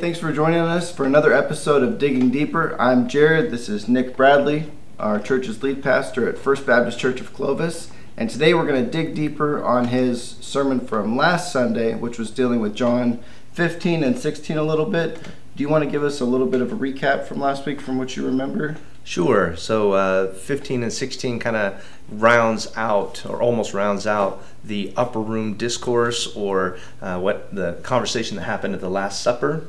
Thanks for joining us for another episode of Digging Deeper. I'm Jared. This is Nick Bradley, our church's lead pastor at First Baptist Church of Clovis. And today we're going to dig deeper on his sermon from last Sunday, which was dealing with John 15 and 16 a little bit. Do you want to give us a little bit of a recap from last week from what you remember? Sure. So uh, 15 and 16 kind of rounds out, or almost rounds out, the upper room discourse, or uh, what the conversation that happened at the Last Supper,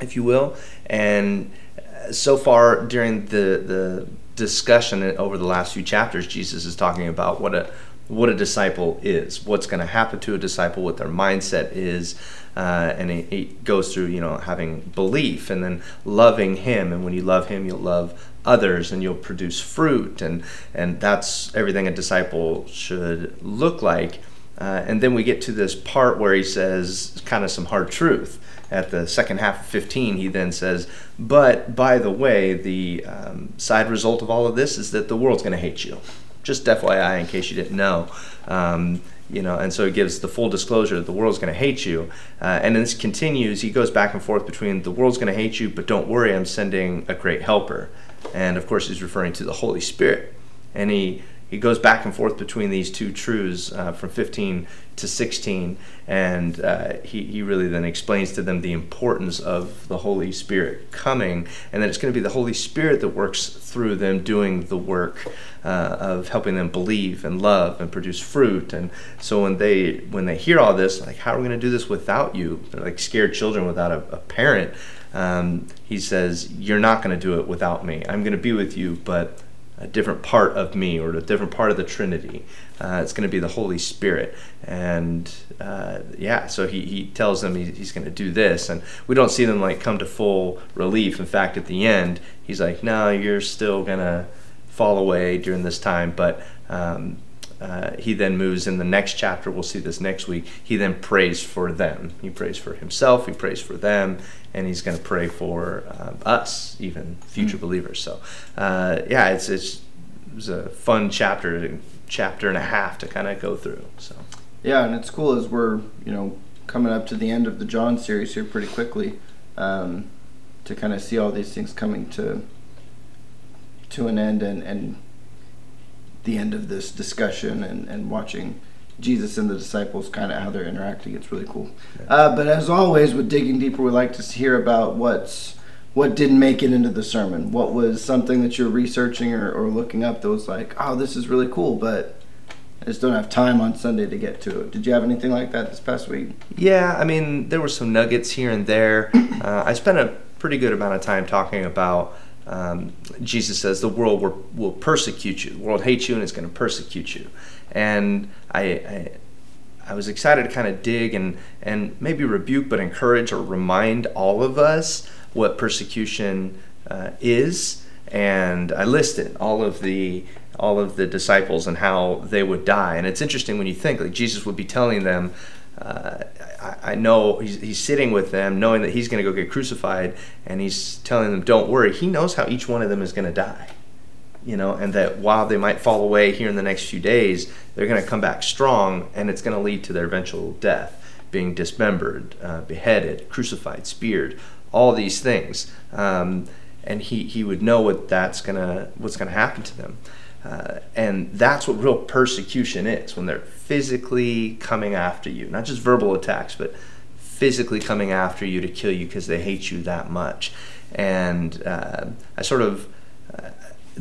if you will. And uh, so far during the the discussion over the last few chapters, Jesus is talking about what a what a disciple is, what's going to happen to a disciple, what their mindset is, uh, and he, he, goes through, you know, having belief and then loving Him, and when you love Him, you'll love others, and you'll produce fruit, and and that's everything a disciple should look like. Uh, and then we get to this part where he says kind of some hard truth. At the second half of 15, he then says, But by the way, the um, side result of all of this is that the world's going to hate you just FYI, in case you didn't know. Um, you know, and so it gives the full disclosure that the world's going to hate you. Uh, and this continues. He goes back and forth between the world's going to hate you, but don't worry, I'm sending a great helper. And of course, he's referring to the Holy Spirit. And he he goes back and forth between these two truths uh, from 15 to 16 and uh, he, he really then explains to them the importance of the holy spirit coming and that it's going to be the holy spirit that works through them doing the work uh, of helping them believe and love and produce fruit. And so when they when they hear all this like how are we going to do this without you? They're like scared children without a, a parent. Um, he says you're not going to do it without me. I'm going to be with you but a different part of me or a different part of the Trinity. Uh, it's going to be the Holy Spirit. And uh, yeah, so he, he tells them he, he's going to do this. And we don't see them like come to full relief. In fact, at the end, he's like, no, you're still going to fall away during this time. But um, uh, he then moves in the next chapter. We'll see this next week. He then prays for them. He prays for himself. He prays for them, and he's going to pray for uh, us, even future mm-hmm. believers. So, uh, yeah, it's, it's it was a fun chapter, chapter and a half to kind of go through. So, yeah, and it's cool as we're you know coming up to the end of the John series here pretty quickly, um, to kind of see all these things coming to to an end and and the end of this discussion and, and watching Jesus and the disciples kind of how they're interacting. It's really cool. Uh, but as always, with digging deeper, we like to hear about what's what didn't make it into the sermon. What was something that you're researching or, or looking up that was like, oh, this is really cool, but I just don't have time on Sunday to get to it. Did you have anything like that this past week? Yeah, I mean, there were some nuggets here and there. Uh, I spent a pretty good amount of time talking about um, Jesus says the world will, will, persecute you. The world hates you and it's going to persecute you. And I, I, I was excited to kind of dig and, and maybe rebuke, but encourage or remind all of us what persecution uh, is. And I listed all of the all of the disciples and how they would die. And it's interesting when you think like Jesus would be telling them, uh, I, I, know he's, he's sitting with them, knowing that he's going to go get crucified, and he's telling them, "Don't worry." He knows how each one of them is going to die, you know, and that while they might fall away here in the next few days, they're going to come back strong, and it's going to lead to their eventual death, being dismembered, uh, beheaded, crucified, speared, all these things. Um, and he, he would know what that's gonna what's gonna happen to them. Uh, and that's what real persecution is when they're physically coming after you, not just verbal attacks, but physically coming after you to kill you because they hate you that much. And uh, I sort of, uh,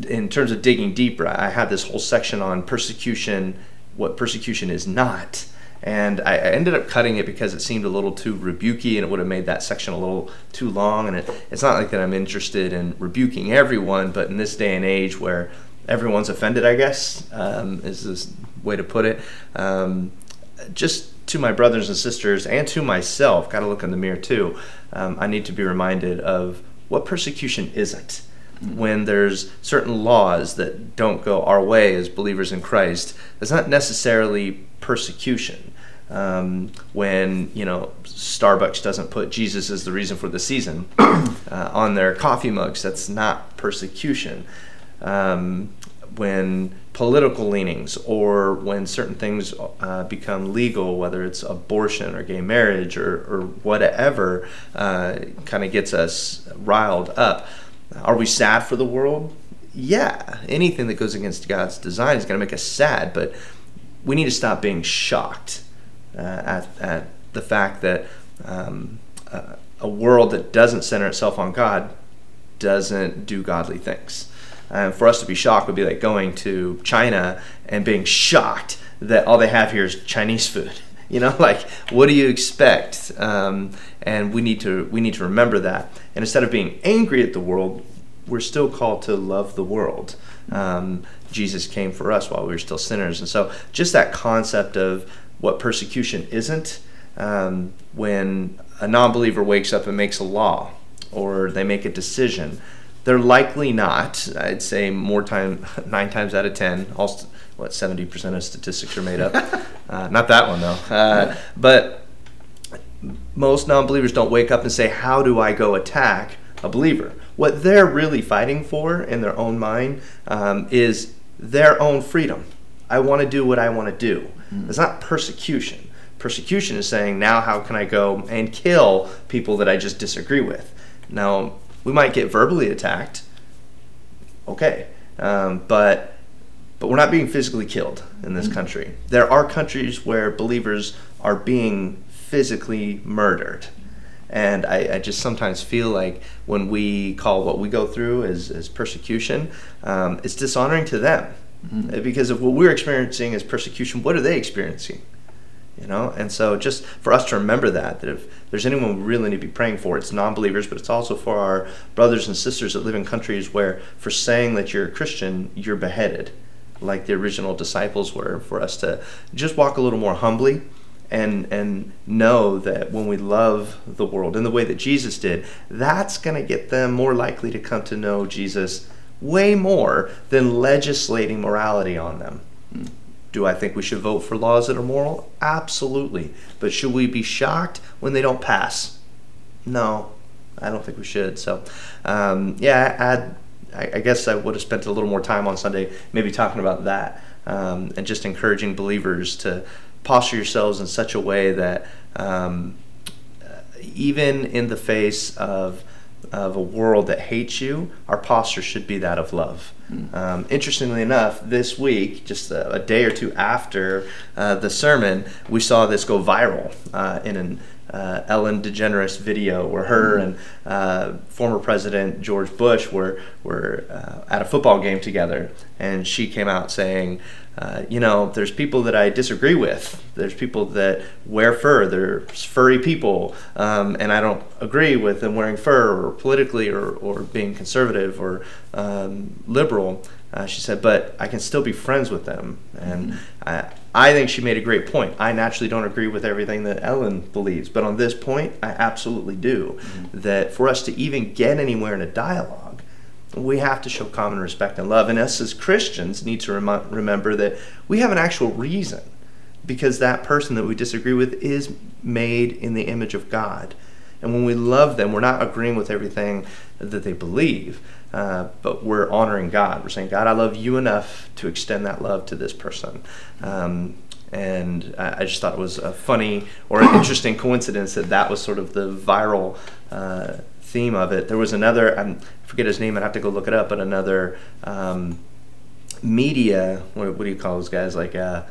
in terms of digging deeper, I had this whole section on persecution, what persecution is not. And I ended up cutting it because it seemed a little too rebuky and it would have made that section a little too long. And it, it's not like that I'm interested in rebuking everyone, but in this day and age where everyone's offended, I guess, um, is this way to put it. Um, just to my brothers and sisters and to myself, got to look in the mirror too. Um, I need to be reminded of what persecution isn't. When there's certain laws that don't go our way as believers in Christ, that's not necessarily persecution. Um, when you know Starbucks doesn't put Jesus as the reason for the season uh, on their coffee mugs, that's not persecution. Um, when political leanings or when certain things uh, become legal, whether it's abortion or gay marriage or, or whatever, uh, kind of gets us riled up. Are we sad for the world? Yeah, anything that goes against God's design is going to make us sad, but we need to stop being shocked uh, at, at the fact that um, a world that doesn't center itself on God doesn't do godly things. And for us to be shocked would be like going to China and being shocked that all they have here is Chinese food. You know, like what do you expect? Um, and we need to we need to remember that. And instead of being angry at the world, we're still called to love the world. Um, Jesus came for us while we were still sinners, and so just that concept of what persecution isn't. Um, when a non-believer wakes up and makes a law, or they make a decision they're likely not. I'd say more time, nine times out of ten. All what seventy percent of statistics are made up. uh, not that one though. Uh, but most non-believers don't wake up and say, "How do I go attack a believer?" What they're really fighting for in their own mind um, is their own freedom. I want to do what I want to do. Mm. It's not persecution. Persecution is saying, now how can I go and kill people that I just disagree with? Now, we might get verbally attacked. Okay, um, but but we're not being physically killed in this mm-hmm. country. There are countries where believers are being physically murdered. And I, I, just sometimes feel like when we call what we go through as, as persecution, um, it's dishonoring to them. Mm-hmm. Because of what we're experiencing as persecution, what are they experiencing? You know and so just for us to remember that that if there's anyone we really need to be praying for it's non-believers but it's also for our brothers and sisters that live in countries where for saying that you're a christian you're beheaded like the original disciples were for us to just walk a little more humbly and and know that when we love the world in the way that Jesus did that's going to get them more likely to come to know Jesus way more than legislating morality on them. Do I think we should vote for laws that are moral? Absolutely. But should we be shocked when they don't pass? No, I don't think we should. So, um, yeah, i I guess I would have spent a little more time on Sunday maybe talking about that um, and just encouraging believers to posture yourselves in such a way that um, even in the face of of a world that hates you, our posture should be that of love. Mm. Um, interestingly enough, this week, just a, a day or two after uh, the sermon, we saw this go viral uh, in an uh, Ellen DeGeneres video where her mm. and uh, former President George Bush were were uh, at a football game together, and she came out saying, uh, you know, there's people that I disagree with. There's people that wear fur. There's furry people, um, and I don't agree with them wearing fur or politically or, or being conservative or um, liberal. Uh, she said, but I can still be friends with them. And mm-hmm. I, I think she made a great point. I naturally don't agree with everything that Ellen believes, but on this point, I absolutely do. Mm-hmm. That for us to even get anywhere in a dialogue, we have to show common respect and love. And us as Christians need to rem- remember that we have an actual reason because that person that we disagree with is made in the image of God. And when we love them, we're not agreeing with everything that they believe, uh, but we're honoring God. We're saying, God, I love you enough to extend that love to this person. Um, and I, just thought it was a funny or an interesting coincidence that that was sort of the viral uh, theme of it. There was another, I forget his name, I'd have to go look it up, but another um, media, what, what, do you call those guys? Like, uh,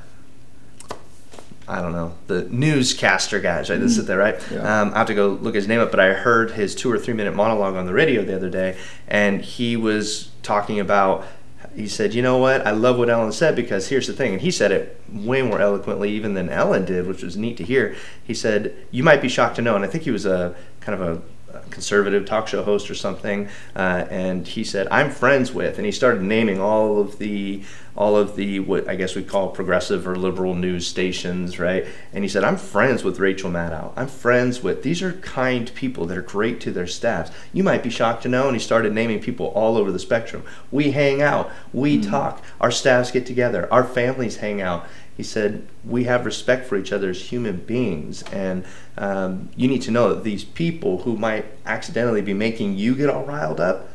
I don't know, the newscaster guys, right? That sit there, right? Yeah. Um, I have to go look his name up, but I heard his two or three minute monologue on the radio the other day, and he was talking about he said, "You know what? I love what Ellen said because here's the thing." And he said it way more eloquently even than Ellen did, which was neat to hear. He said, "You might be shocked to know," and I think he was a kind of a conservative talk show host or something, uh, and he said, "I'm friends with," and he started naming all of the all of the what I guess we call progressive or liberal news stations, right? And he said, "I'm friends with Rachel Maddow. I'm friends with these are kind people that are great to their staffs. You might be shocked to know." And he started naming people all over the spectrum. We hang out, we mm-hmm. talk, our staffs get together, our families hang out, he said, We have respect for each other as human beings. And um, you need to know that these people who might accidentally be making you get all riled up,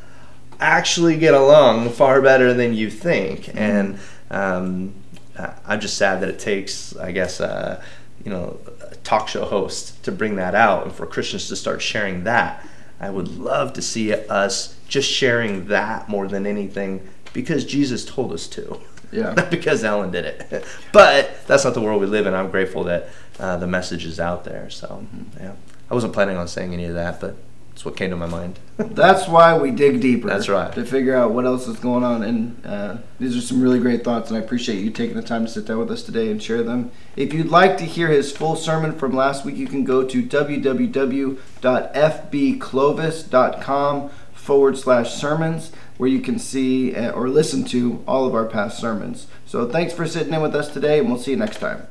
actually get along far better than you think. Mm-hmm. And um, I'm just sad that it takes, I guess, uh, you know, a talk show host to bring that out and for Christians to start sharing that. I would love to see us just sharing that more than anything because Jesus told us to. Yeah. Not because Ellen did it. but that's not the world we live in. I'm grateful that uh, the message is out there. So, mm-hmm. yeah. I wasn't planning on saying any of that, but it's what came to my mind. That's why we dig deeper. That's right. To figure out what else is going on. And uh, these are some really great thoughts, and I appreciate you taking the time to sit down with us today and share them. If you'd like to hear his full sermon from last week, you can go to www.fbclovis.com forward slash sermons, where you can see uh, or listen to all of our past sermons. So thanks for sitting in with us today, and we'll see you next time.